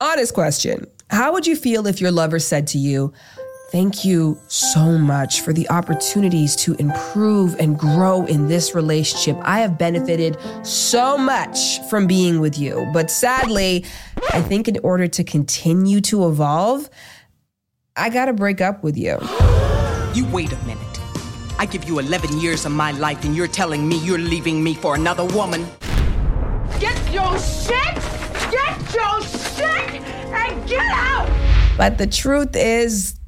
Honest question How would you feel if your lover said to you, Thank you so much for the opportunities to improve and grow in this relationship. I have benefited so much from being with you. But sadly, I think in order to continue to evolve, I gotta break up with you. You wait a minute. I give you 11 years of my life, and you're telling me you're leaving me for another woman? Get your shit! Get your shit! And get out! But the truth is,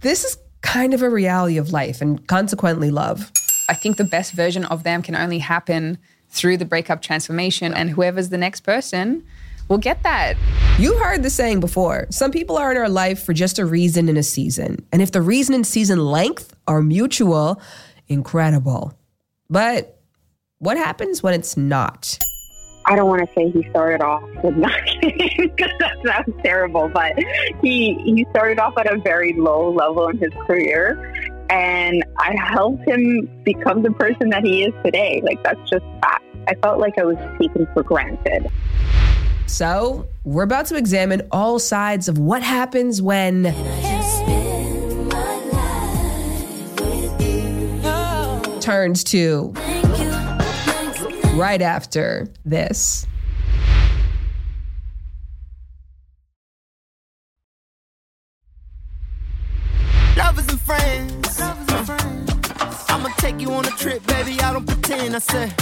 this is kind of a reality of life and consequently love. I think the best version of them can only happen through the breakup transformation, and whoever's the next person will get that. You heard the saying before some people are in our life for just a reason and a season. And if the reason and season length are mutual, incredible. But what happens when it's not? I don't want to say he started off with nothing because that sounds terrible, but he he started off at a very low level in his career, and I helped him become the person that he is today. Like that's just fact. I felt like I was taken for granted. So we're about to examine all sides of what happens when. Turns to right after this. Lovers and friends. I'ma take you on a trip, baby. I don't pretend. I say,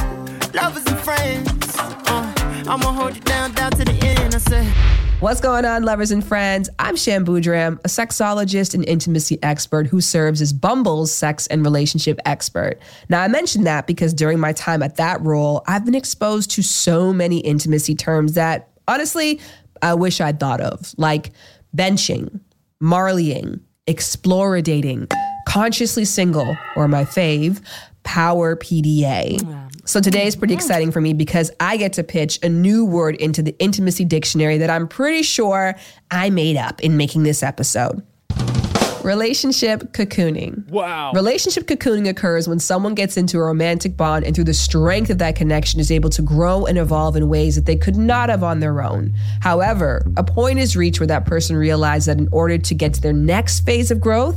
lovers and friends. Uh, I'ma hold you down, down to the end. I say. What's going on, lovers and friends? I'm Shan Boodram, a sexologist and intimacy expert who serves as Bumble's sex and relationship expert. Now, I mentioned that because during my time at that role, I've been exposed to so many intimacy terms that, honestly, I wish I'd thought of, like benching, marleying, explorer dating, consciously single, or my fave, power PDA. So today is pretty hmm. exciting for me because I get to pitch a new word into the intimacy dictionary that I'm pretty sure I made up in making this episode. Relationship cocooning. Wow. Relationship cocooning occurs when someone gets into a romantic bond and through the strength of that connection is able to grow and evolve in ways that they could not have on their own. However, a point is reached where that person realizes that in order to get to their next phase of growth,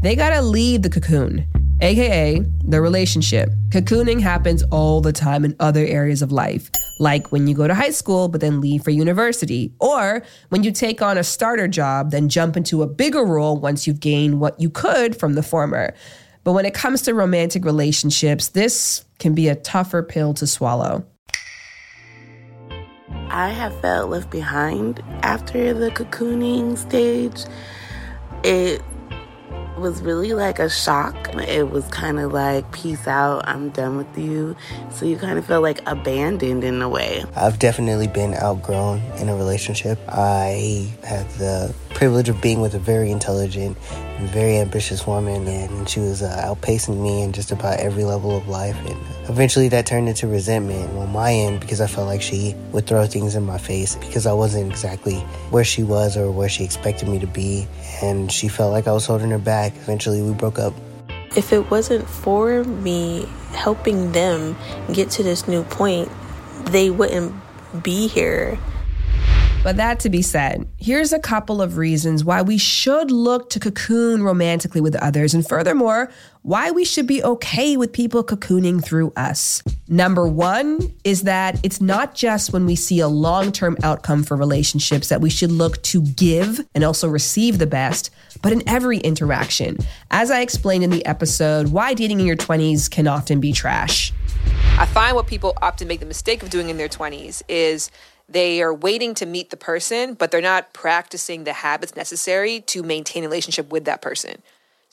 they gotta leave the cocoon, aka the relationship. Cocooning happens all the time in other areas of life, like when you go to high school but then leave for university, or when you take on a starter job, then jump into a bigger role once you've gained what you could from the former. But when it comes to romantic relationships, this can be a tougher pill to swallow. I have felt left behind after the cocooning stage. It was really like a shock. It was kind of like, peace out, I'm done with you. So you kind of feel like abandoned in a way. I've definitely been outgrown in a relationship. I had the privilege of being with a very intelligent and very ambitious woman, and she was uh, outpacing me in just about every level of life. And eventually that turned into resentment on my end because I felt like she would throw things in my face because I wasn't exactly where she was or where she expected me to be. And she felt like I was holding her back. Eventually we broke up. If it wasn't for me helping them get to this new point, they wouldn't be here. But that to be said, here's a couple of reasons why we should look to cocoon romantically with others, and furthermore, why we should be okay with people cocooning through us. Number one is that it's not just when we see a long term outcome for relationships that we should look to give and also receive the best, but in every interaction. As I explained in the episode, Why Dating in Your 20s Can Often Be Trash. I find what people often make the mistake of doing in their 20s is they are waiting to meet the person, but they're not practicing the habits necessary to maintain a relationship with that person.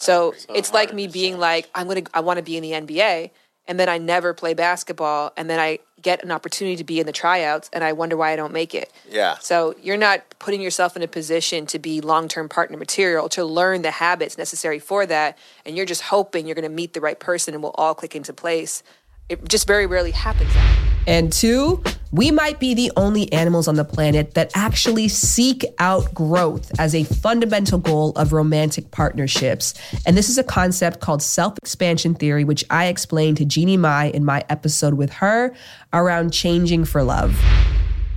So it's like me being like, I'm gonna, I want to be in the NBA, and then I never play basketball, and then I get an opportunity to be in the tryouts, and I wonder why I don't make it. Yeah. So you're not putting yourself in a position to be long-term partner material to learn the habits necessary for that, and you're just hoping you're going to meet the right person and we'll all click into place. It just very rarely happens. That. And two, we might be the only animals on the planet that actually seek out growth as a fundamental goal of romantic partnerships. And this is a concept called self expansion theory, which I explained to Jeannie Mai in my episode with her around changing for love.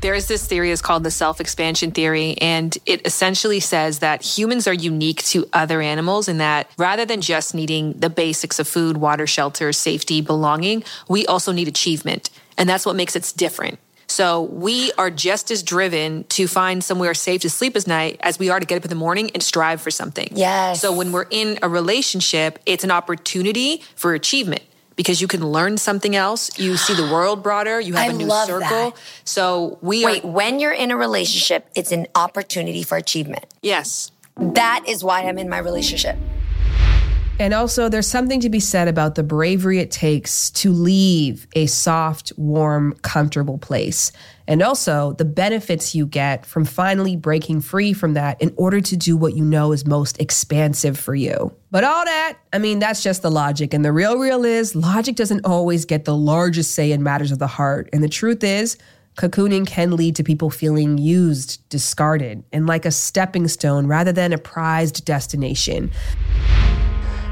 There is this theory is called the self-expansion theory and it essentially says that humans are unique to other animals in that rather than just needing the basics of food, water, shelter, safety, belonging, we also need achievement. And that's what makes us different. So we are just as driven to find somewhere safe to sleep at night as we are to get up in the morning and strive for something. Yes. So when we're in a relationship, it's an opportunity for achievement because you can learn something else. You see the world broader. You have I a new circle. that. So we Wait, are. when you're in a relationship, it's an opportunity for achievement. Yes. That is why I'm in my relationship. And also, there's something to be said about the bravery it takes to leave a soft, warm, comfortable place. And also, the benefits you get from finally breaking free from that in order to do what you know is most expansive for you. But all that, I mean, that's just the logic. And the real, real is logic doesn't always get the largest say in matters of the heart. And the truth is, cocooning can lead to people feeling used, discarded, and like a stepping stone rather than a prized destination.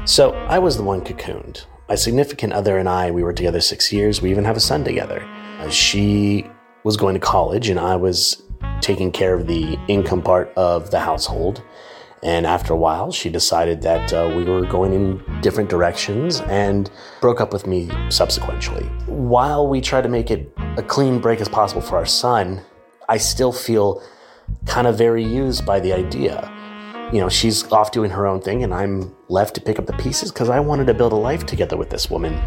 So I was the one cocooned. My significant other and I, we were together six years. We even have a son together. Uh, she was going to college, and I was taking care of the income part of the household. And after a while, she decided that uh, we were going in different directions and broke up with me subsequently. While we try to make it a clean break as possible for our son, I still feel kind of very used by the idea you know, she's off doing her own thing, and I'm left to pick up the pieces because I wanted to build a life together with this woman.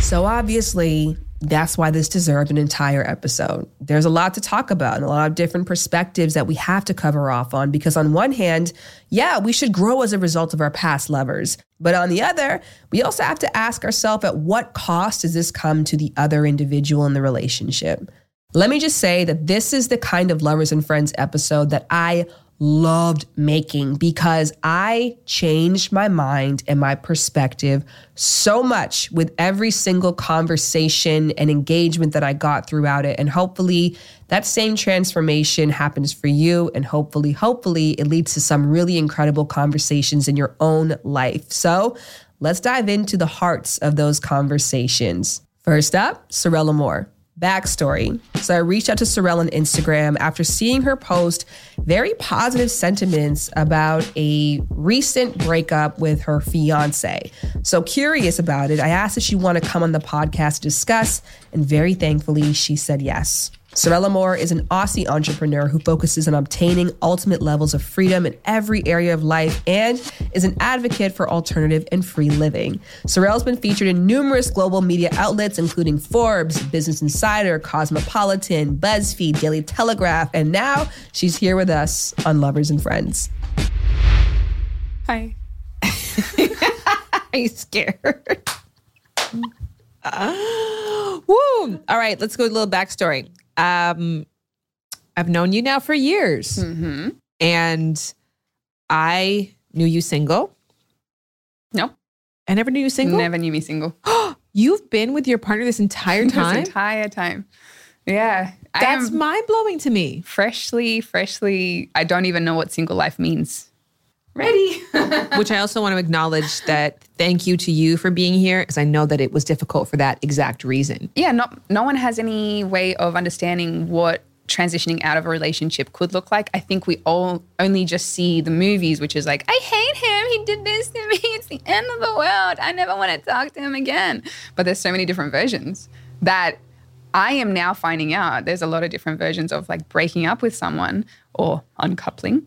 So obviously, that's why this deserved an entire episode. There's a lot to talk about and a lot of different perspectives that we have to cover off on because, on one hand, yeah, we should grow as a result of our past lovers. But on the other, we also have to ask ourselves at what cost does this come to the other individual in the relationship? Let me just say that this is the kind of Lovers and Friends episode that I loved making because I changed my mind and my perspective so much with every single conversation and engagement that I got throughout it. And hopefully, that same transformation happens for you. And hopefully, hopefully, it leads to some really incredible conversations in your own life. So let's dive into the hearts of those conversations. First up, Sorelle Amore. Backstory. So I reached out to Sorelle on Instagram after seeing her post very positive sentiments about a recent breakup with her fiance. So curious about it, I asked if she wanted to come on the podcast to discuss, and very thankfully she said yes. Sorelle Amore is an Aussie entrepreneur who focuses on obtaining ultimate levels of freedom in every area of life and is an advocate for alternative and free living. Sorelle's been featured in numerous global media outlets, including Forbes, Business Insider, Cosmopolitan, BuzzFeed, Daily Telegraph, and now she's here with us on Lovers and Friends. Hi. Are you scared? Uh, woo! All right, let's go a little backstory. Um, I've known you now for years, Mm-hmm. and I knew you single. No. I never knew you single. Never knew me single. You've been with your partner this entire time. This entire time. Yeah. That's mind blowing to me. freshly, freshly, I don't even know what single life means. Ready. Which I also want to acknowledge that thank you to you for being here because I know that it was difficult for that exact reason. yeah, not no one has any way of understanding what transitioning out of a relationship could look like. I think we all only just see the movies, which is like, I hate him. He did this to me. It's the end of the world. I never want to talk to him again. But there's so many different versions that I am now finding out there's a lot of different versions of like breaking up with someone or uncoupling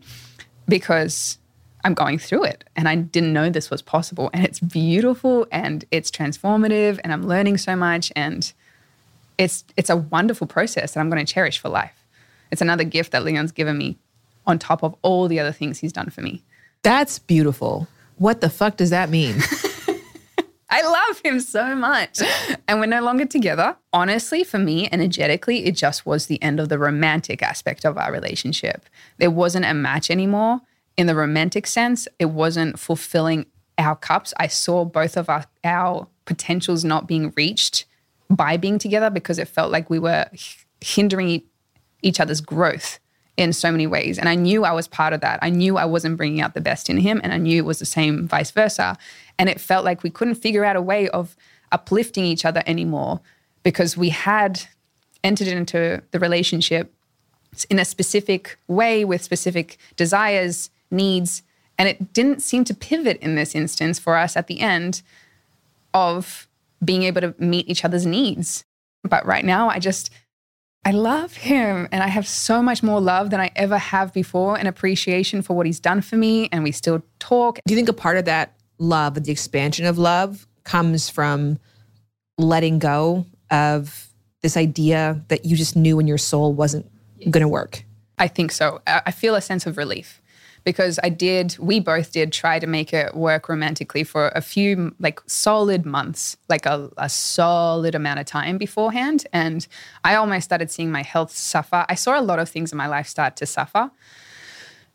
because I'm going through it and I didn't know this was possible. And it's beautiful and it's transformative and I'm learning so much and it's it's a wonderful process that I'm going to cherish for life. It's another gift that Leon's given me on top of all the other things he's done for me. That's beautiful. What the fuck does that mean? I love him so much. And we're no longer together. Honestly, for me, energetically, it just was the end of the romantic aspect of our relationship. There wasn't a match anymore. In the romantic sense, it wasn't fulfilling our cups. I saw both of our, our potentials not being reached by being together because it felt like we were hindering each other's growth in so many ways. And I knew I was part of that. I knew I wasn't bringing out the best in him, and I knew it was the same vice versa. And it felt like we couldn't figure out a way of uplifting each other anymore because we had entered into the relationship in a specific way with specific desires, needs. And it didn't seem to pivot in this instance for us at the end of being able to meet each other's needs. But right now, I just, I love him and I have so much more love than I ever have before and appreciation for what he's done for me. And we still talk. Do you think a part of that love, the expansion of love, comes from letting go of this idea that you just knew in your soul wasn't going to work? I think so. I I feel a sense of relief because I did, we both did try to make it work romantically for a few like solid months, like a, a solid amount of time beforehand. And I almost started seeing my health suffer. I saw a lot of things in my life start to suffer.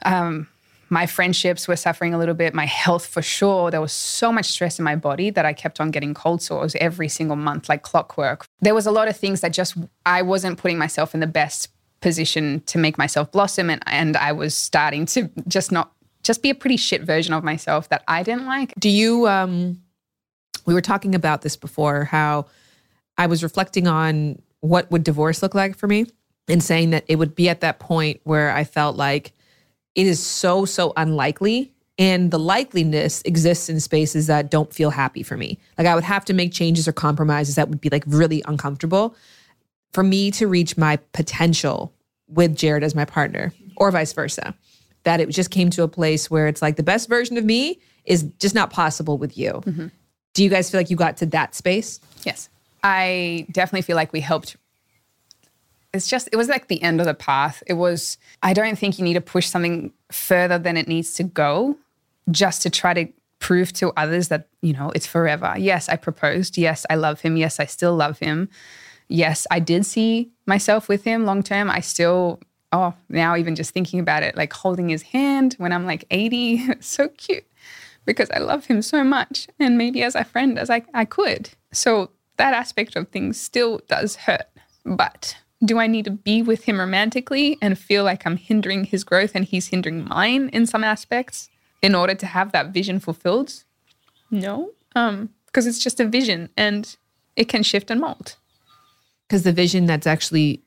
Um, my friendships were suffering a little bit, my health for sure. There was so much stress in my body that I kept on getting cold sores every single month, like clockwork. There was a lot of things that just I wasn't putting myself in the best position to make myself blossom and, and I was starting to just not just be a pretty shit version of myself that I didn't like. Do you um we were talking about this before how I was reflecting on what would divorce look like for me and saying that it would be at that point where I felt like it is so so unlikely and the likeliness exists in spaces that don't feel happy for me. Like I would have to make changes or compromises that would be like really uncomfortable for me to reach my potential with Jared as my partner or vice versa. That it just came to a place where it's like the best version of me is just not possible with you. Mm-hmm. Do you guys feel like you got to that space? Yes. I definitely feel like we helped. It's just, it was like the end of the path. It was, I don't think you need to push something further than it needs to go just to try to prove to others that, you know, it's forever. Yes, I proposed. Yes, I love him. Yes, I still love him. Yes, I did see myself with him long term. I still, oh, now even just thinking about it, like holding his hand when I'm like 80, so cute because I love him so much. And maybe as a friend as I, I could. So that aspect of things still does hurt. But do I need to be with him romantically and feel like I'm hindering his growth and he's hindering mine in some aspects in order to have that vision fulfilled? No. Um, because it's just a vision and it can shift and mold. Because the vision that's actually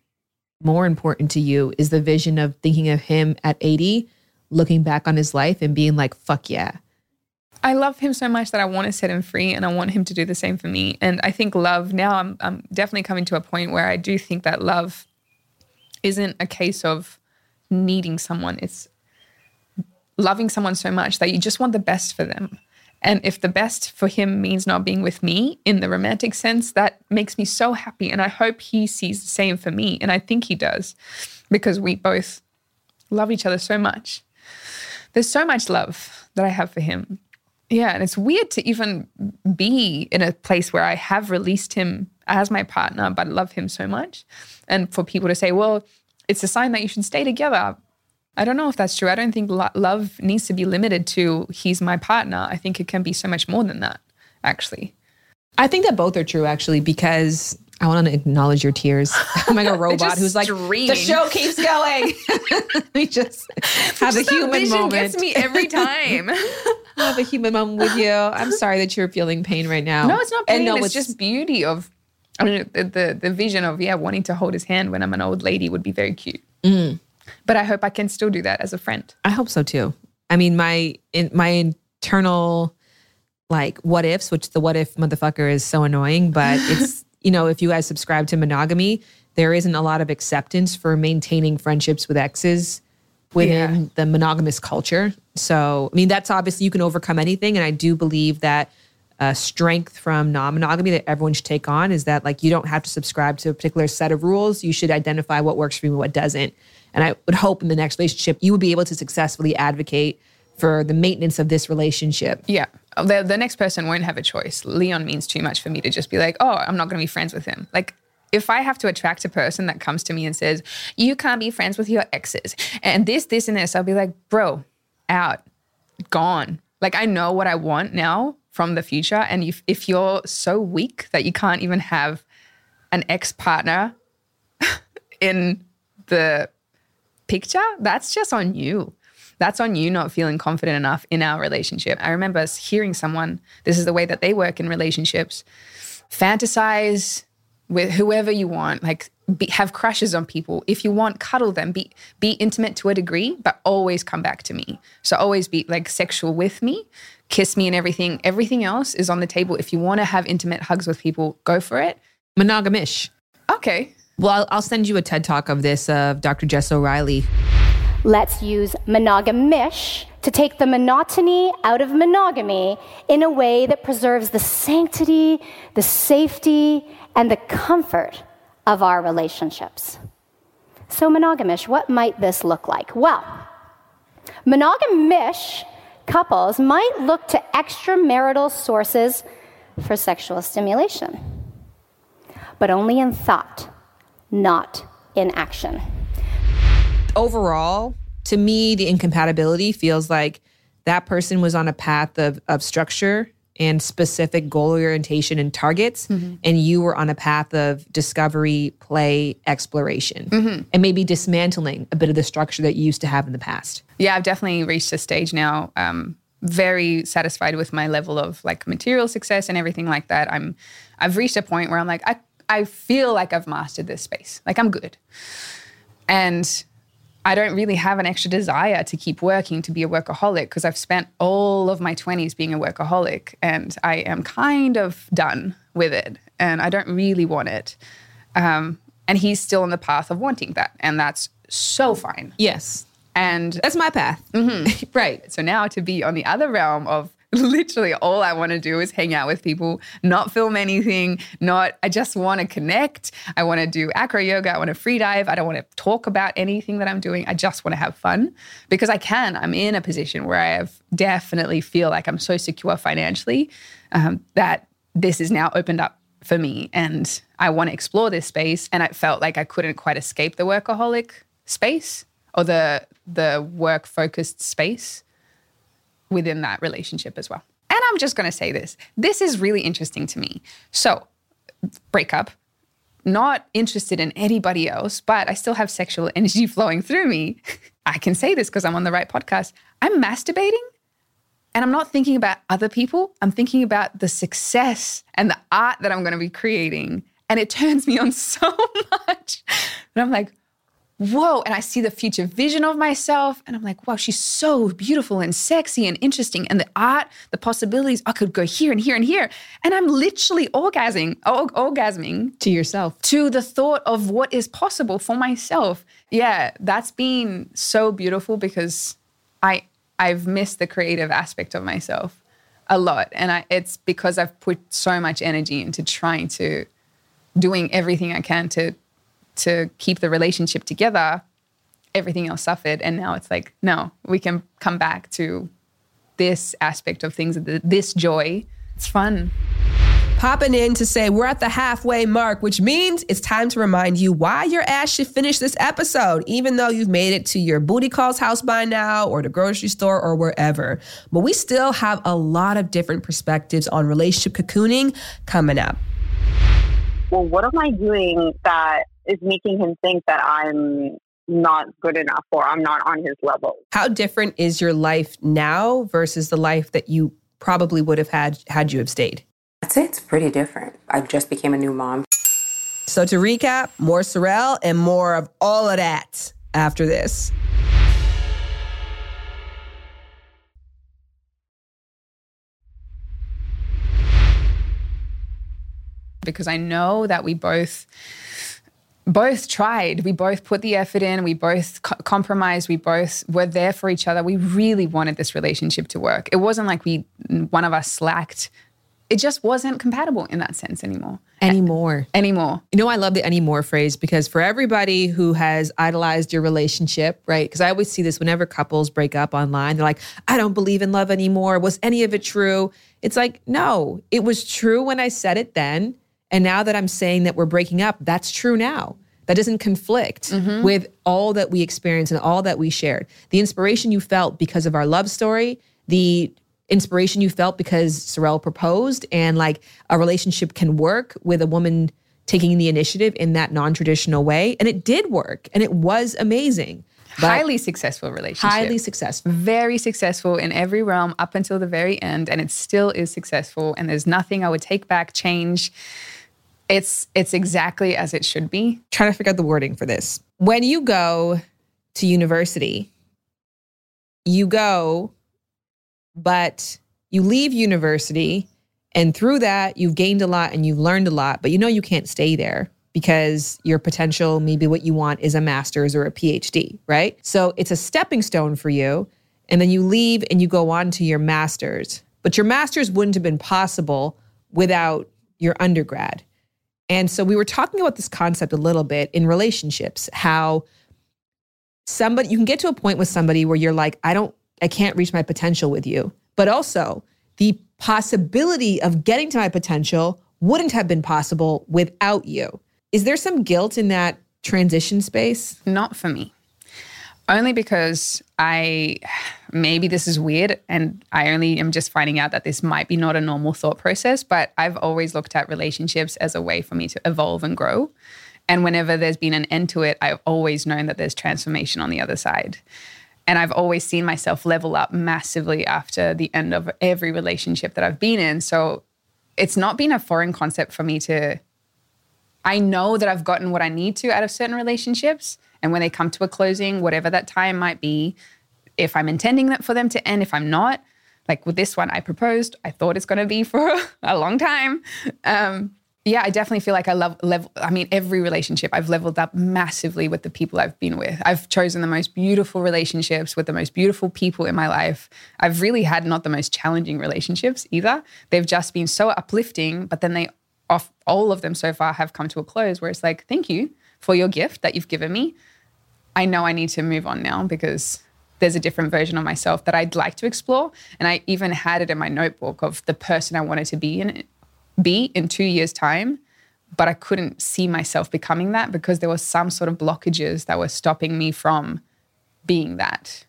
more important to you is the vision of thinking of him at 80, looking back on his life and being like, fuck yeah. I love him so much that I want to set him free and I want him to do the same for me. And I think love now I'm I'm definitely coming to a point where I do think that love isn't a case of needing someone. It's loving someone so much that you just want the best for them. And if the best for him means not being with me in the romantic sense, that makes me so happy. And I hope he sees the same for me. And I think he does because we both love each other so much. There's so much love that I have for him. Yeah. And it's weird to even be in a place where I have released him as my partner, but love him so much. And for people to say, well, it's a sign that you should stay together. I don't know if that's true. I don't think lo- love needs to be limited to he's my partner. I think it can be so much more than that, actually. I think that both are true actually because I want to acknowledge your tears. I'm like a robot who's like, stream. the show keeps going. we just have a Just that human moment. gets me every time. have a human moment with you. I'm sorry that you're feeling pain right now. No, it's not pain. And no, it's, just beauty of. I mean, the, the the vision of yeah, wanting to hold his hand when I'm an old lady would be very cute. Mm. But I hope I can still do that as a friend. I hope so too. I mean, my in my internal like what ifs, which the what if motherfucker is so annoying, but it's you know, if you guys subscribe to monogamy, there isn't a lot of acceptance for maintaining friendships with exes within Yeah. the monogamous culture. So, I mean, that's obviously you can overcome anything, and I do believe that uh, strength from non-monogamy that everyone should take on is that like you don't have to subscribe to a particular set of rules. You should identify what works for you and what doesn't. And I would hope in the next relationship you would be able to successfully advocate for the maintenance of this relationship. Yeah. The, the next person won't have a choice. Leon means too much for me to just be like, oh, I'm not going to be friends with him. Like, if I have to attract a person that comes to me and says, you can't be friends with your exes and this, this, and this, I'll be like, bro, out, gone. Like, I know what I want now from the future. And if, if you're so weak that you can't even have an ex partner in the picture, that's just on you. That's on you not feeling confident enough in our relationship. I remember hearing someone, this is the way that they work in relationships, fantasize with whoever you want. Like be, have crushes on people. If you want, cuddle them. Be be intimate to a degree, but always come back to me. So always be like sexual with me, kiss me and everything. Everything else is on the table. If you want to have intimate hugs with people, go for it. Monogamish. Okay. Well, I'll, I'll send you a TED talk of this of Dr. Jess O'Reilly. Let's use monogamish to take the monotony out of monogamy in a way that preserves the sanctity, the safety, and the comfort of our relationships. So, monogamish, what might this look like? Well, monogamish couples might look to extramarital sources for sexual stimulation, but only in thought, not in action. Overall, to me, the incompatibility feels like that person was on a path of, of structure and specific goal orientation and targets, Mm-hmm. and you were on a path of discovery, play, exploration, Mm-hmm. and maybe dismantling a bit of the structure that you used to have in the past. Yeah, I've definitely reached a stage now. Um, very satisfied with my level of like material success and everything like that. I'm, I've reached a point where I'm like, I, I feel like I've mastered this space. Like I'm good, and I don't really have an extra desire to keep working to be a workaholic because I've spent all of my 20s being a workaholic and I am kind of done with it and I don't really want it. Um, and he's still on the path of wanting that, and that's so fine. Yes. And that's my path. right. So now to be on the other realm of literally all I want to do is hang out with people, not film anything, not, I just want to connect. I want to do acro yoga. I want to free dive. I don't want to talk about anything that I'm doing. I just want to have fun because I can. I'm in a position where I have definitely feel like I'm so secure financially um, that this is now opened up for me and I want to explore this space. And I felt like I couldn't quite escape the workaholic space or the the work focused space within that relationship as well. And I'm just going to say this. This is really interesting to me. So, breakup, not interested in anybody else, but I still have sexual energy flowing through me. I can say this because I'm on the right podcast. I'm masturbating and I'm not thinking about other people. I'm thinking about the success and the art that I'm going to be creating. And it turns me on so much. And I'm like, whoa. And I see the future vision of myself. And I'm like, wow, she's so beautiful and sexy and interesting. And the art, the possibilities, I could go here and here and here. And I'm literally orgasming, or- orgasming to yourself, to the thought of what is possible for myself. Yeah, that's been so beautiful because I I've missed the creative aspect of myself a lot. And I, it's because I've put so much energy into trying to doing everything I can to to keep the relationship together, everything else suffered. And now it's like, no, we can come back to this aspect of things, this joy. It's fun. Popping in to say we're at the halfway mark, which means it's time to remind you why your ass should finish this episode, even though you've made it to your booty calls house by now or the grocery store or wherever. But we still have a lot of different perspectives on relationship cocooning coming up. Well, what am I doing that is making him think that I'm not good enough or I'm not on his level? How different is your life now versus the life that you probably would have had had you have stayed? I'd say it's pretty different. I just became a new mom. So to recap, more Sorelle and more of all of that after this. because I know that we both both tried. We both put the effort in. We both co- compromised. We both were there for each other. We really wanted this relationship to work. It wasn't like we one of us slacked. It just wasn't compatible in that sense anymore. Anymore. Anymore. You know, I love the anymore phrase because for everybody who has idolized your relationship, right? Because I always see this whenever couples break up online, they're like, I don't believe in love anymore. Was any of it true? It's like, no, it was true when I said it then. And now that I'm saying that we're breaking up, that's true now. That doesn't conflict mm-hmm. with all that we experienced and all that we shared. The inspiration you felt because of our love story, the inspiration you felt because Sorelle proposed, and like a relationship can work with a woman taking the initiative in that non traditional way. And it did work and it was amazing. But highly successful relationship. highly successful. Very successful in every realm up until the very end. And it still is successful. And there's nothing I would take back, change. It's it's exactly as it should be. Trying to figure out the wording for this. When you go to university, you go, but you leave university, and through that, you've gained a lot and you've learned a lot, but you know you can't stay there because your potential, maybe what you want is a master's or a PhD, right? So it's a stepping stone for you. And then you leave and you go on to your master's. But your master's wouldn't have been possible without your undergrad. And so we were talking about this concept a little bit in relationships, how somebody you can get to a point with somebody where you're like, I don't, I can't reach my potential with you. But also the possibility of getting to my potential wouldn't have been possible without you. Is there some guilt in that transition space? Not for me. Only because I maybe this is weird and I only am just finding out that this might be not a normal thought process, but I've always looked at relationships as a way for me to evolve and grow. And whenever there's been an end to it, I've always known that there's transformation on the other side. And I've always seen myself level up massively after the end of every relationship that I've been in. So it's not been a foreign concept for me to I know that I've gotten what I need to out of certain relationships. And when they come to a closing, whatever that time might be, if I'm intending that for them to end, if I'm not, like with this one, I proposed, I thought it's going to be for a long time. Um, yeah, I definitely feel like I love level. I mean, every relationship I've leveled up massively with the people I've been with. I've chosen the most beautiful relationships with the most beautiful people in my life. I've really had not the most challenging relationships either. They've just been so uplifting, but then they off all of them so far have come to a close where it's like, thank you for your gift that you've given me. I know I need to move on now because there's a different version of myself that I'd like to explore. And I even had it in my notebook of the person I wanted to be in be in two years' time. But I couldn't see myself becoming that because there was some sort of blockages that were stopping me from being that.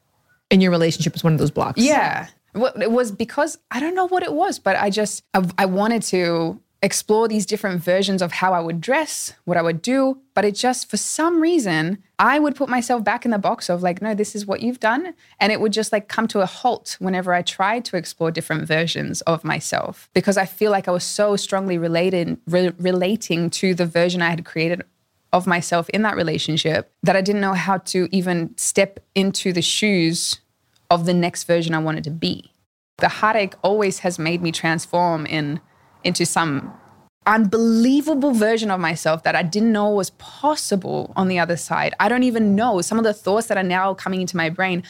And your relationship was one of those blocks. Yeah. Well, it was because I don't know what it was, but I just I, I wanted to explore these different versions of how I would dress, what I would do. But it just, for some reason, I would put myself back in the box of like, no, this is what you've done. And it would just like come to a halt whenever I tried to explore different versions of myself because I feel like I was so strongly related, re- relating to the version I had created of myself in that relationship that I didn't know how to even step into the shoes of the next version I wanted to be. The heartache always has made me transform in into some unbelievable version of myself that I didn't know was possible on the other side. I don't even know some of the thoughts that are now coming into my brain.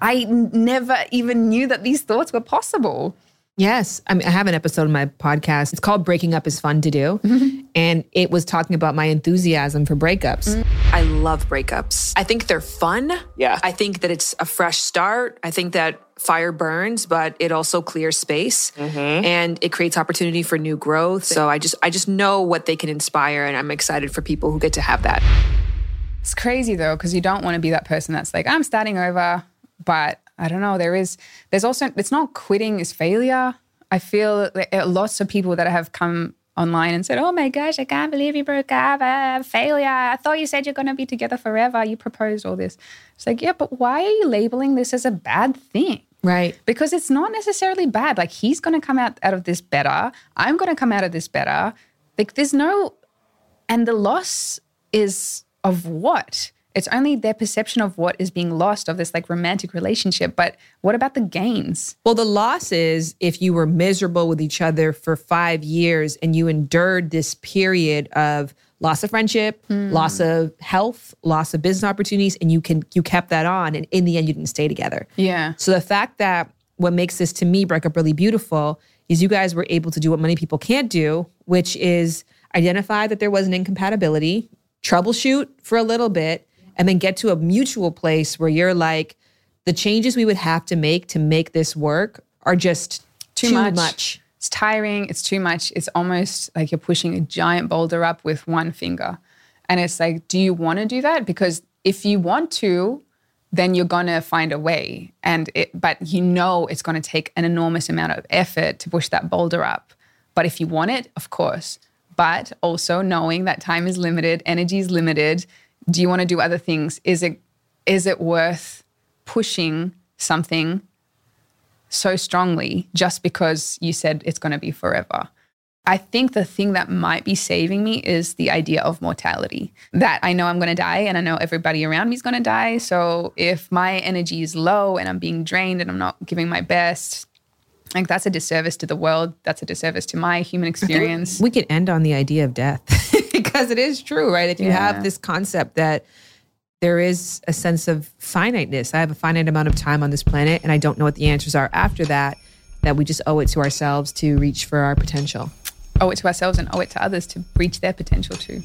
I never even knew that these thoughts were possible. Yes. I mean, I have an episode of my podcast. It's called Breaking Up is Fun to Do. Mm-hmm. And it was talking about my enthusiasm for breakups. Mm-hmm. I love breakups. I think they're fun. Yeah. I think that it's a fresh start. I think that fire burns, but it also clears space Mm-hmm. and it creates opportunity for new growth. So I just I just know what they can inspire and I'm excited for people who get to have that. It's crazy though, because you don't want to be that person that's like, I'm starting over, but I don't know. There is, there's also, it's not quitting is failure. I feel like lots of people that have come online and said, Oh my gosh, I can't believe you broke up. Uh, failure. I thought you said you're going to be together forever. You proposed all this. It's like, yeah, but why are you labeling this as a bad thing? Right. Because it's not necessarily bad. Like he's going to come out, out of this better. I'm going to come out of this better. Like there's no, and the loss is of what? It's only their perception of what is being lost of this like romantic relationship. But what about the gains? Well, the loss is if you were miserable with each other for five years and you endured this period of loss of friendship, Hmm. loss of health, loss of business opportunities, and you can you kept that on, and in the end, you didn't stay together. Yeah. So the fact that what makes this to me breakup really beautiful is you guys were able to do what many people can't do, which is identify that there was an incompatibility, troubleshoot for a little bit, and then get to a mutual place where you're like, the changes we would have to make to make this work are just too, much. It's tiring. It's too much. It's almost like you're pushing a giant boulder up with one finger. And it's like, do you want to do that? Because if you want to, then you're gonna find a way. And it, but you know it's gonna take an enormous amount of effort to push that boulder up. But if you want it, of course. But also knowing that time is limited, energy is limited. Do you want to do other things? Is it is it worth pushing something so strongly just because you said it's going to be forever. I think the thing that might be saving me is the idea of mortality. That I know I'm going to die and I know everybody around me is going to die. So if my energy is low and I'm being drained and I'm not giving my best, like that's a disservice to the world. That's a disservice to my human experience. We could end on the idea of death because it is true, right? If you Yeah. have this concept that there is a sense of finiteness, I have a finite amount of time on this planet and I don't know what the answers are after that, that we just owe it to ourselves to reach for our potential. Owe it to ourselves and owe it to others to reach their potential too.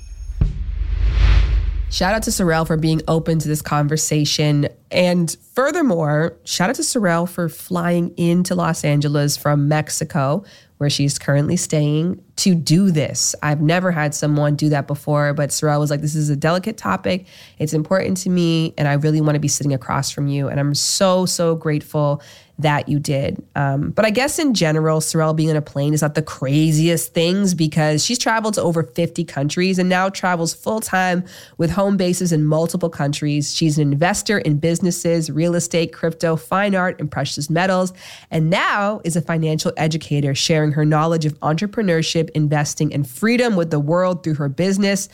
Shout out to Sorelle for being open to this conversation. And furthermore, shout out to Sorelle for flying into Los Angeles from Mexico, where she's currently staying, to do this. I've never had someone do that before, but Sorelle was like, This is a delicate topic. It's important to me, and I really want to be sitting across from you. And I'm so, so grateful that you did. Um, but I guess in general, Sorelle being on a plane is not the craziest things because she's traveled to over 50 countries and now travels full time with home bases in multiple countries. She's an investor in businesses, real estate, crypto, fine art, and precious metals, and now is a financial educator sharing her knowledge of entrepreneurship, investing, and freedom with the world through her business.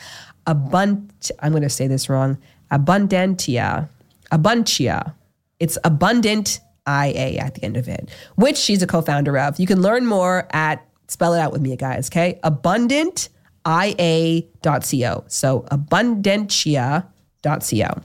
Abund- I'm going to say this wrong. Abundantia. Abuntia. It's abundant IA at the end of it, which she's a co-founder of. You can learn more at spell it out with me, guys. Okay, abundantia.co. So abundantia.co.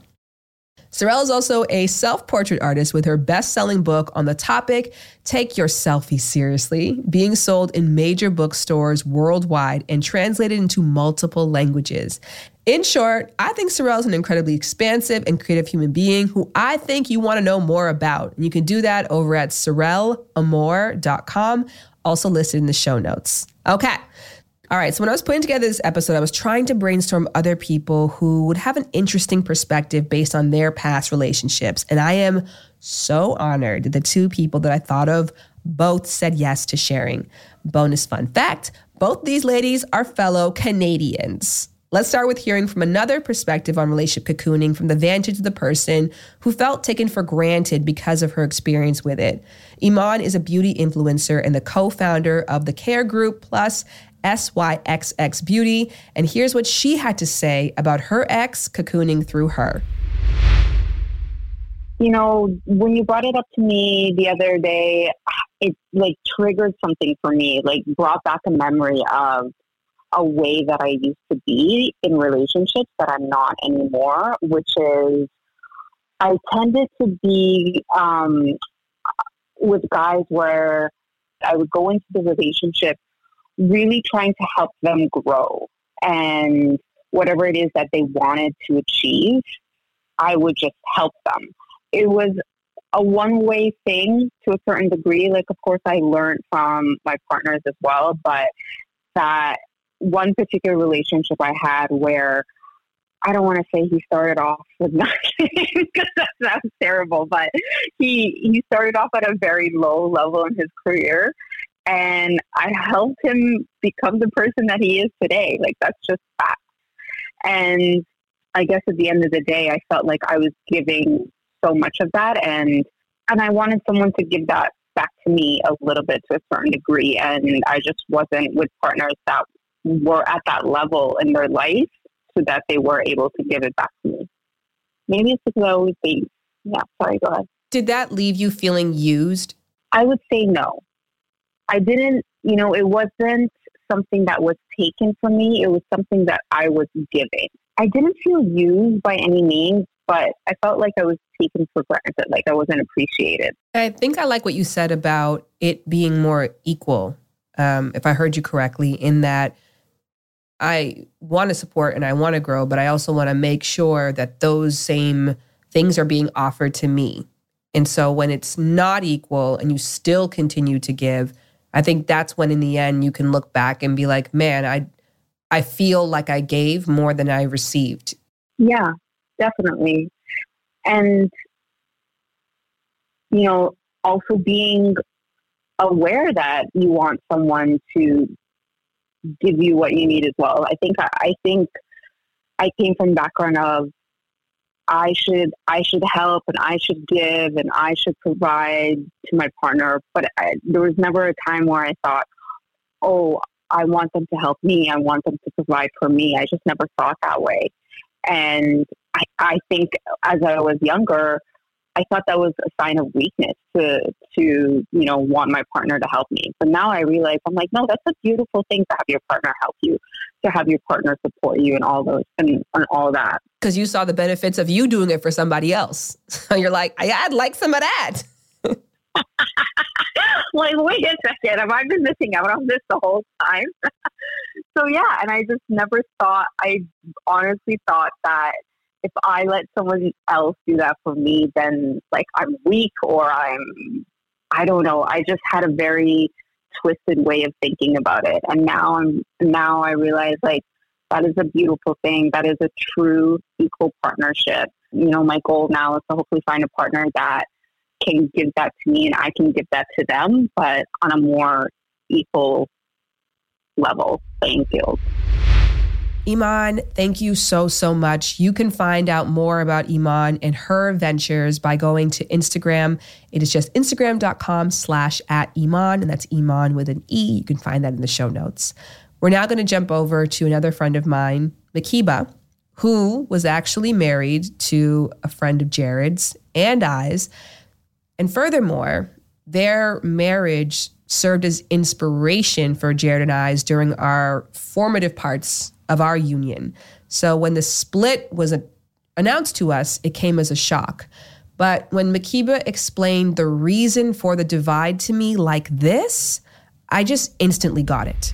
Sorelle is also a self portrait artist with her best selling book on the topic Take Your Selfie Seriously, being sold in major bookstores worldwide and translated into multiple languages. In short, I think Sorelle is an incredibly expansive and creative human being who I think you want to know more about. And you can do that over at sorelleamore.com, also listed in the show notes. Okay. All right, so when I was putting together this episode, I was trying to brainstorm other people who would have an interesting perspective based on their past relationships. And I am so honored that the two people that I thought of both said yes to sharing. Bonus fun fact both these ladies are fellow Canadians. Let's start with hearing from another perspective on relationship cocooning from the vantage of the person who felt taken for granted because of her experience with it. Iman is a beauty influencer and the co founder of the Care Group Plus SYXX Beauty. And here's what she had to say about her ex cocooning through her. you know, when you brought it up to me the other day, it like triggered something for me, like brought back a memory of a way that I used to be in relationships that I'm not anymore, which is I tended to be um, with guys where I would go into the relationship really trying to help them grow and whatever it is that they wanted to achieve, I would just help them. It was a one way thing to a certain degree. Like, of course, I learned from my partners as well, but that one particular relationship I had where I don't want to say he started off with nothing because that sounds terrible, but he he started off at a very low level in his career, and I helped him become the person that he is today. Like that's just fact. And I guess at the end of the day, I felt like I was giving so much of that, and and I wanted someone to give that back to me a little bit to a certain degree, and I just wasn't with partners that were at that level in their life so that they were able to give it back to me. Maybe it's because I always think, yeah, sorry, go ahead. Did that leave you feeling used? I would say no. I didn't, you know, it wasn't something that was taken from me. It was something that I was giving. I didn't feel used by any means, but I felt like I was taken for granted, like I wasn't appreciated. I think I like what you said about it being more equal. Um, if I heard you correctly, in that I want to support and I want to grow, but I also want to make sure that those same things are being offered to me. And so when it's not equal and you still continue to give, I think that's when in the end you can look back and be like, man, I I feel like I gave more than I received. Yeah, definitely. And, you know, also being aware that you want someone to give you what you need as well. I think I think I came from background of I should I should help and I should give and I should provide to my partner, but I, there was never a time where I thought, oh, I want them to help me. I want them to provide for me. I just never thought that way. And I, I think as I was younger, I thought that was a sign of weakness to to you know want my partner to help me. But now I realize I'm like, no, that's a beautiful thing to have your partner help you, to have your partner support you, and all those and, and all that. Because you saw the benefits of you doing it for somebody else. So you're like, I'd like some of that. like, wait a second, have I been missing out on this the whole time? so yeah, and I just never thought. I honestly thought that if I let someone else do that for me, then like I'm weak or I'm, I don't know. I just had a very twisted way of thinking about it, and now I'm now I realize like that is a beautiful thing. That is a true equal partnership. You know, my goal now is to hopefully find a partner that can give that to me and I can give that to them, but on a more equal level playing field. Iman, thank you so, so much. You can find out more about Iman and her ventures by going to Instagram. It is just instagram.com slash at Iman, and that's Iman with an E. You can find that in the show notes. We're now going to jump over to another friend of mine, Makiba, who was actually married to a friend of Jared's and I's. And furthermore, their marriage served as inspiration for Jared and I's during our formative parts of our union. So when the split was announced to us, it came as a shock. But when Makiba explained the reason for the divide to me like this, I just instantly got it.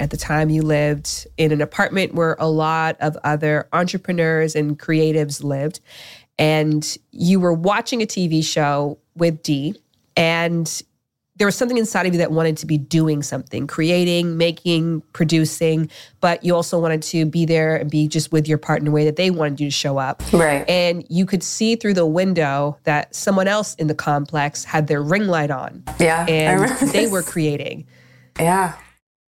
At the time, you lived in an apartment where a lot of other entrepreneurs and creatives lived and you were watching a TV show with D, and there was something inside of you that wanted to be doing something, creating, making, producing, but you also wanted to be there and be just with your partner in a way that they wanted you to show up. Right. And you could see through the window that someone else in the complex had their ring light on. Yeah. And they were creating. Yeah.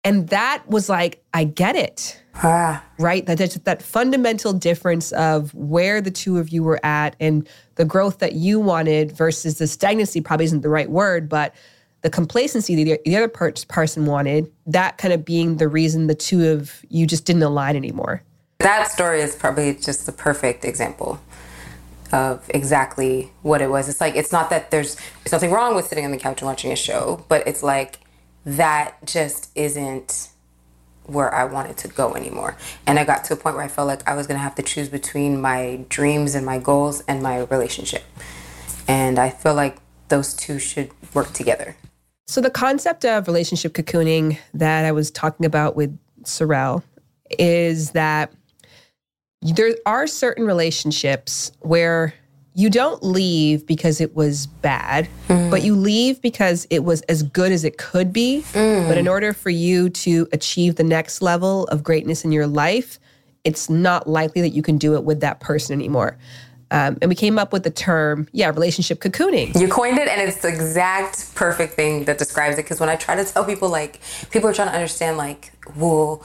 And that was like, I get it. Ah. Right? That, that that fundamental difference of where the two of you were at and the growth that you wanted versus the stagnancy probably isn't the right word, but the complacency the, the other per- person wanted, that kind of being the reason the two of you just didn't align anymore. That story is probably just the perfect example of exactly what it was. It's like it's not that there's there's nothing wrong with sitting on the couch and watching a show, but it's like that just isn't where I wanted to go anymore. And I got to a point where I felt like I was going to have to choose between my dreams and my goals and my relationship. And I feel like those two should work together. So, the concept of relationship cocooning that I was talking about with Sorelle is that there are certain relationships where you don't leave because it was bad, mm. but you leave because it was as good as it could be. Mm. But in order for you to achieve the next level of greatness in your life, it's not likely that you can do it with that person anymore. Um, and we came up with the term, yeah, relationship cocooning. You coined it, and it's the exact perfect thing that describes it. Because when I try to tell people, like, people are trying to understand, like, well,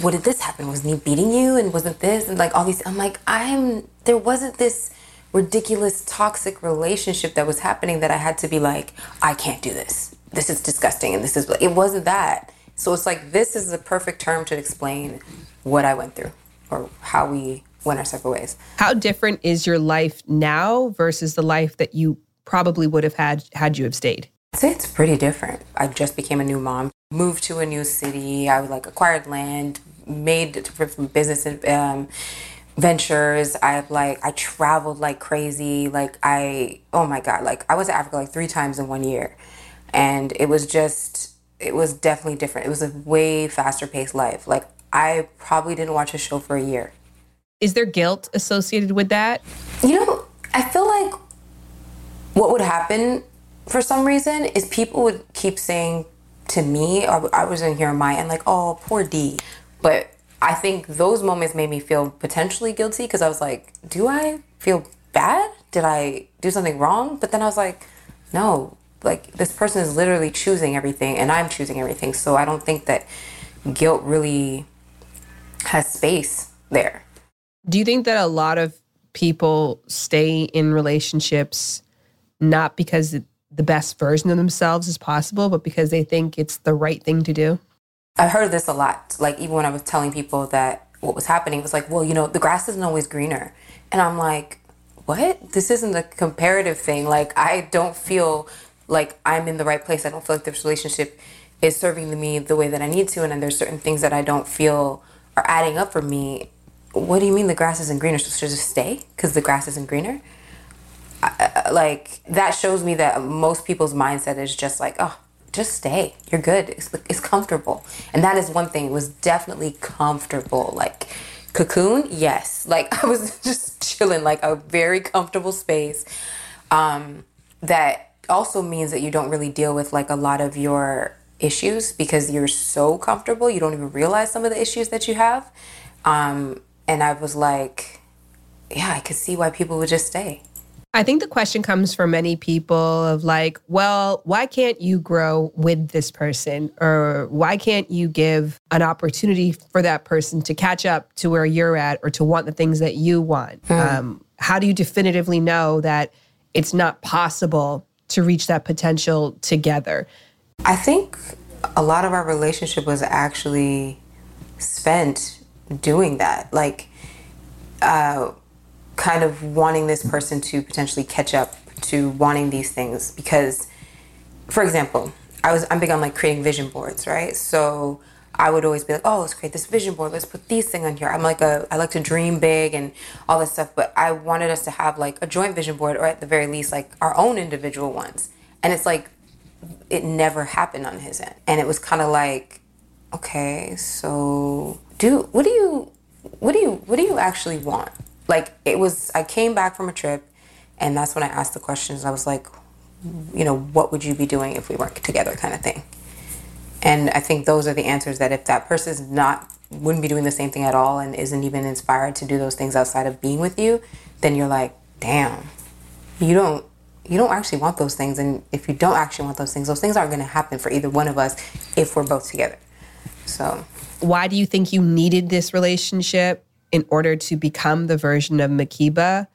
what did this happen? Wasn't he beating you? And wasn't this? And like all these, I'm like, I'm, there wasn't this ridiculous toxic relationship that was happening that I had to be like, I can't do this. This is disgusting and this is it wasn't that. So it's like this is the perfect term to explain what I went through or how we went our separate ways. How different is your life now versus the life that you probably would have had had you have stayed? I'd say it's pretty different. I just became a new mom, moved to a new city. I like acquired land, made different business um, ventures. I've like I traveled like crazy. Like I oh my god, like I was to Africa like three times in one year. And it was just it was definitely different. It was a way faster paced life. Like I probably didn't watch a show for a year. Is there guilt associated with that? You know, I feel like what would happen for some reason is people would keep saying to me, I was in here on my end, like, oh, poor D. But I think those moments made me feel potentially guilty because I was like, do I feel bad? Did I do something wrong? But then I was like, no, like this person is literally choosing everything and I'm choosing everything. So I don't think that guilt really has space there. Do you think that a lot of people stay in relationships not because the best version of themselves is possible, but because they think it's the right thing to do? I heard this a lot. Like even when I was telling people that what was happening, was like, well, you know, the grass isn't always greener. And I'm like, what? This isn't a comparative thing. Like I don't feel like I'm in the right place. I don't feel like this relationship is serving me the way that I need to. And then there's certain things that I don't feel are adding up for me. What do you mean the grass isn't greener? So should just stay because the grass isn't greener? I, I, like that shows me that most people's mindset is just like, oh, just stay. You're good. It's, it's comfortable. And that is one thing. It was definitely comfortable. Like cocoon, yes. Like I was just chilling, like a very comfortable space. Um, that also means that you don't really deal with like a lot of your issues because you're so comfortable. You don't even realize some of the issues that you have. Um, and I was like, yeah, I could see why people would just stay. I think the question comes from many people of like, well, why can't you grow with this person? Or why can't you give an opportunity for that person to catch up to where you're at or to want the things that you want? Mm. Um, how do you definitively know that it's not possible to reach that potential together? I think a lot of our relationship was actually spent doing that. Like, uh, kind of wanting this person to potentially catch up to wanting these things because for example i was i'm big on like creating vision boards right? So i would always be like oh let's create this vision board. Let's put these things on here. I'm like a i like to dream big and all this stuff but i wanted us to have like a joint vision board or at the very least like our own individual ones. And it's like it never happened on his end. And it was kind of like okay so do what do you what do you what do you actually want like it was i came back from a trip and that's when i asked the questions. I was like you know what would you be doing if we weren't together kind of thing? And i think those are the answers that if that person's not wouldn't be doing the same thing at all and isn't even inspired to do those things outside of being with you then you're like damn you don't you don't actually want those things. And if you don't actually want those things those things aren't going to happen for either one of us if we're both together. So. Why do you think you needed this relationship in order to become the version of Makeba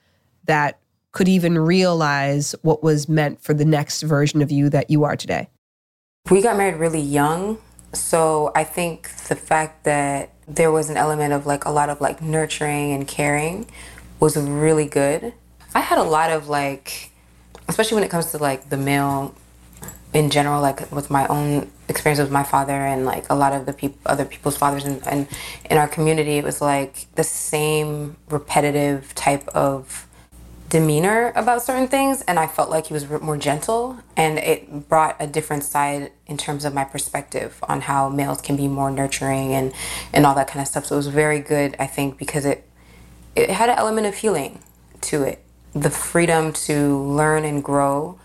that could even realize what was meant for the next version of you that you are today? We got married really young. So I think the fact that there was an element of like a lot of like nurturing and caring was really good. I had a lot of like, especially when it comes to like the male in general, like with my own experience with my father and like a lot of the people, other people's fathers, and, and in our community, it was like the same repetitive type of demeanor about certain things, and I felt like he was more gentle, and it brought a different side in terms of my perspective on how males can be more nurturing and and all that kind of stuff. So it was very good, I think, because it it had an element of healing to it, the freedom to learn and grow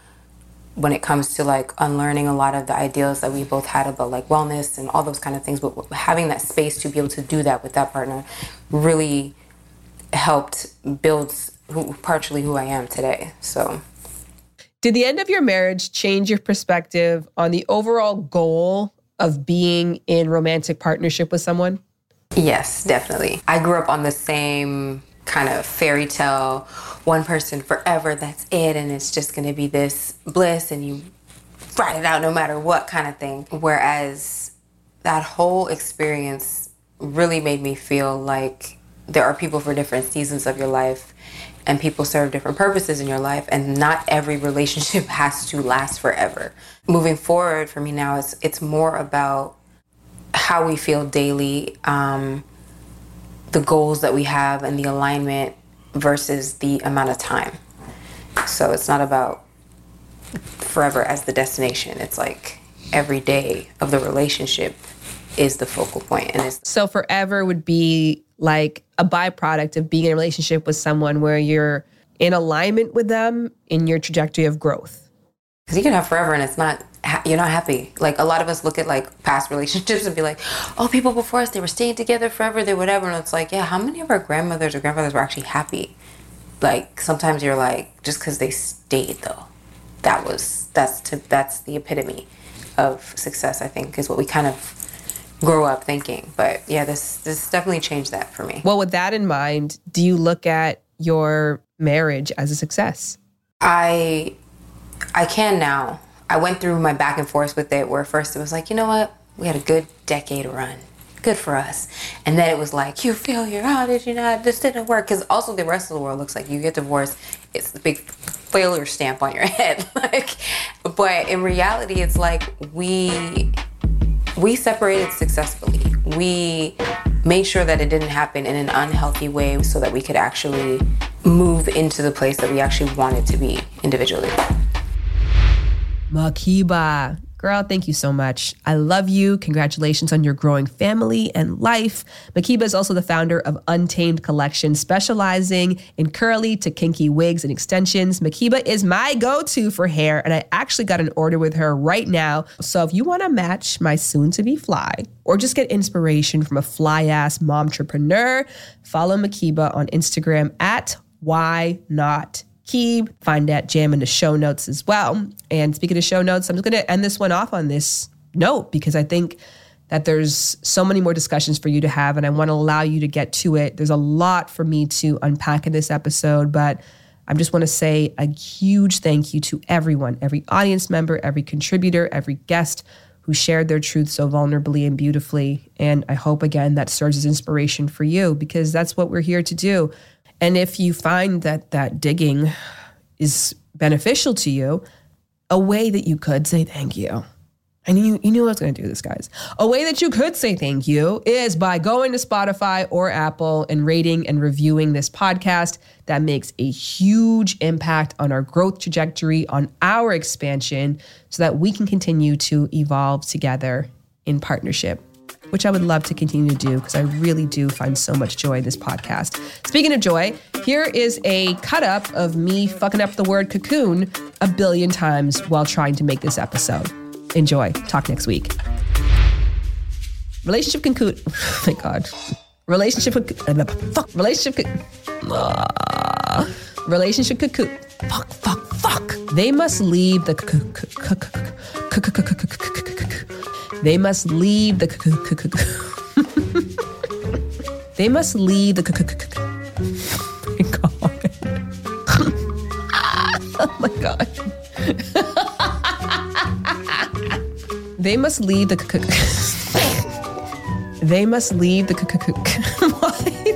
when it comes to like unlearning a lot of the ideals that we both had about like wellness and all those kind of things but having that space to be able to do that with that partner really helped build who, partially who I am today so. Did the end of your marriage change your perspective on the overall goal of being in romantic partnership with someone? Yes definitely. I grew up on the same kind of fairy tale one person forever that's it and it's just going to be this bliss and you ride it out no matter what kind of thing. Whereas that whole experience really made me feel like there are people for different seasons of your life and people serve different purposes in your life and not every relationship has to last forever. Moving forward for me now it's it's more about how we feel daily um, the goals that we have and the alignment versus the amount of time. So it's not about forever as the destination. It's like every day of the relationship is the focal point and it's so forever would be like a byproduct of being in a relationship with someone where you're in alignment with them in your trajectory of growth because you can have forever and it's not you're not happy. Like a lot of us look at like past relationships and be like, oh, people before us they were staying together forever, they whatever, and it's like, yeah, how many of our grandmothers or grandfathers were actually happy? Like sometimes you're like, just because they stayed though, that was that's to that's the epitome of success. I think is what we kind of grow up thinking. But yeah, this this definitely changed that for me. Well, with that in mind, do you look at your marriage as a success? I I can now. I went through my back and forth with it where first it was like, you know what? We had a good decade run. Good for us. And then it was like, you failure. How did you not? This didn't work. Because also the rest of the world looks like you get divorced. It's the big failure stamp on your head. like, but in reality, it's like we we separated successfully. We made sure that it didn't happen in an unhealthy way so that we could actually move into the place that we actually wanted to be individually. Makiba. Girl, thank you so much. I love you. Congratulations on your growing family and life. Makiba is also the founder of Untamed Collection, specializing in curly to kinky wigs and extensions. Makiba is my go to for hair, and I actually got an order with her right now. So if you want to match my soon to be fly or just get inspiration from a fly ass momtrepreneur, follow Makiba on Instagram at why not Find that jam in the show notes as well. And speaking of show notes, I'm just going to end this one off on this note because I think that there's so many more discussions for you to have, and I want to allow you to get to it. There's a lot for me to unpack in this episode, but I just want to say a huge thank you to everyone, every audience member, every contributor, every guest who shared their truth so vulnerably and beautifully. And I hope, again, that serves as inspiration for you because that's what we're here to do. And if you find that that digging is beneficial to you, a way that you could say thank you. And you, you knew I was going to do this, guys. A way that you could say thank you is by going to Spotify or Apple and rating and reviewing this podcast. That makes a huge impact on our growth trajectory, on our expansion, so that we can continue to evolve together in partnership which I would love to continue to do because I really do find so much joy in this podcast. Speaking of joy, here is a cut up of me fucking up the word cocoon a billion times while trying to make this episode. Enjoy. Talk next week. Relationship cocoon. Oh my God. Relationship cocoon. Fuck. Relationship cocoon. Uh, relationship cocoon. Fuck, fuck, fuck. They must leave the they must leave the. they must leave the. oh my god. they must leave the. they must leave the.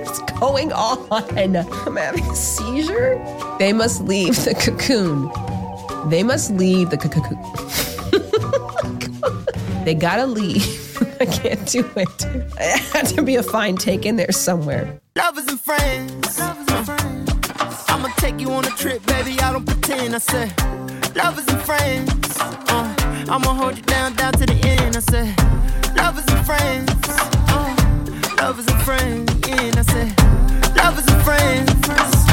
What's going on? I'm having a seizure. They must leave the cocoon. They must leave the cocoon. They gotta leave. I can't do it. It had to be a fine take in there somewhere. Lovers and friends. Lovers and friends. I'ma take you on a trip, baby. I don't pretend. I said, lovers and friends. Uh, I'ma hold you down, down to the end. I said, lovers and friends. Uh, lovers and friends. Yeah, I said, lovers and friends.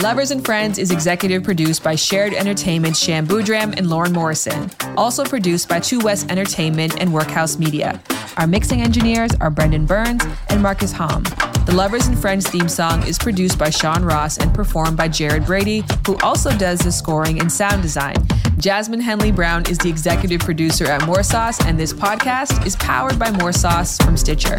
Lovers and Friends is executive produced by Shared Entertainment Shan Boodram and Lauren Morrison. Also produced by Two West Entertainment and Workhouse Media. Our mixing engineers are Brendan Burns and Marcus Hom. The Lovers and Friends theme song is produced by Sean Ross and performed by Jared Brady, who also does the scoring and sound design. Jasmine Henley Brown is the executive producer at More Sauce, and this podcast is powered by More Sauce from Stitcher.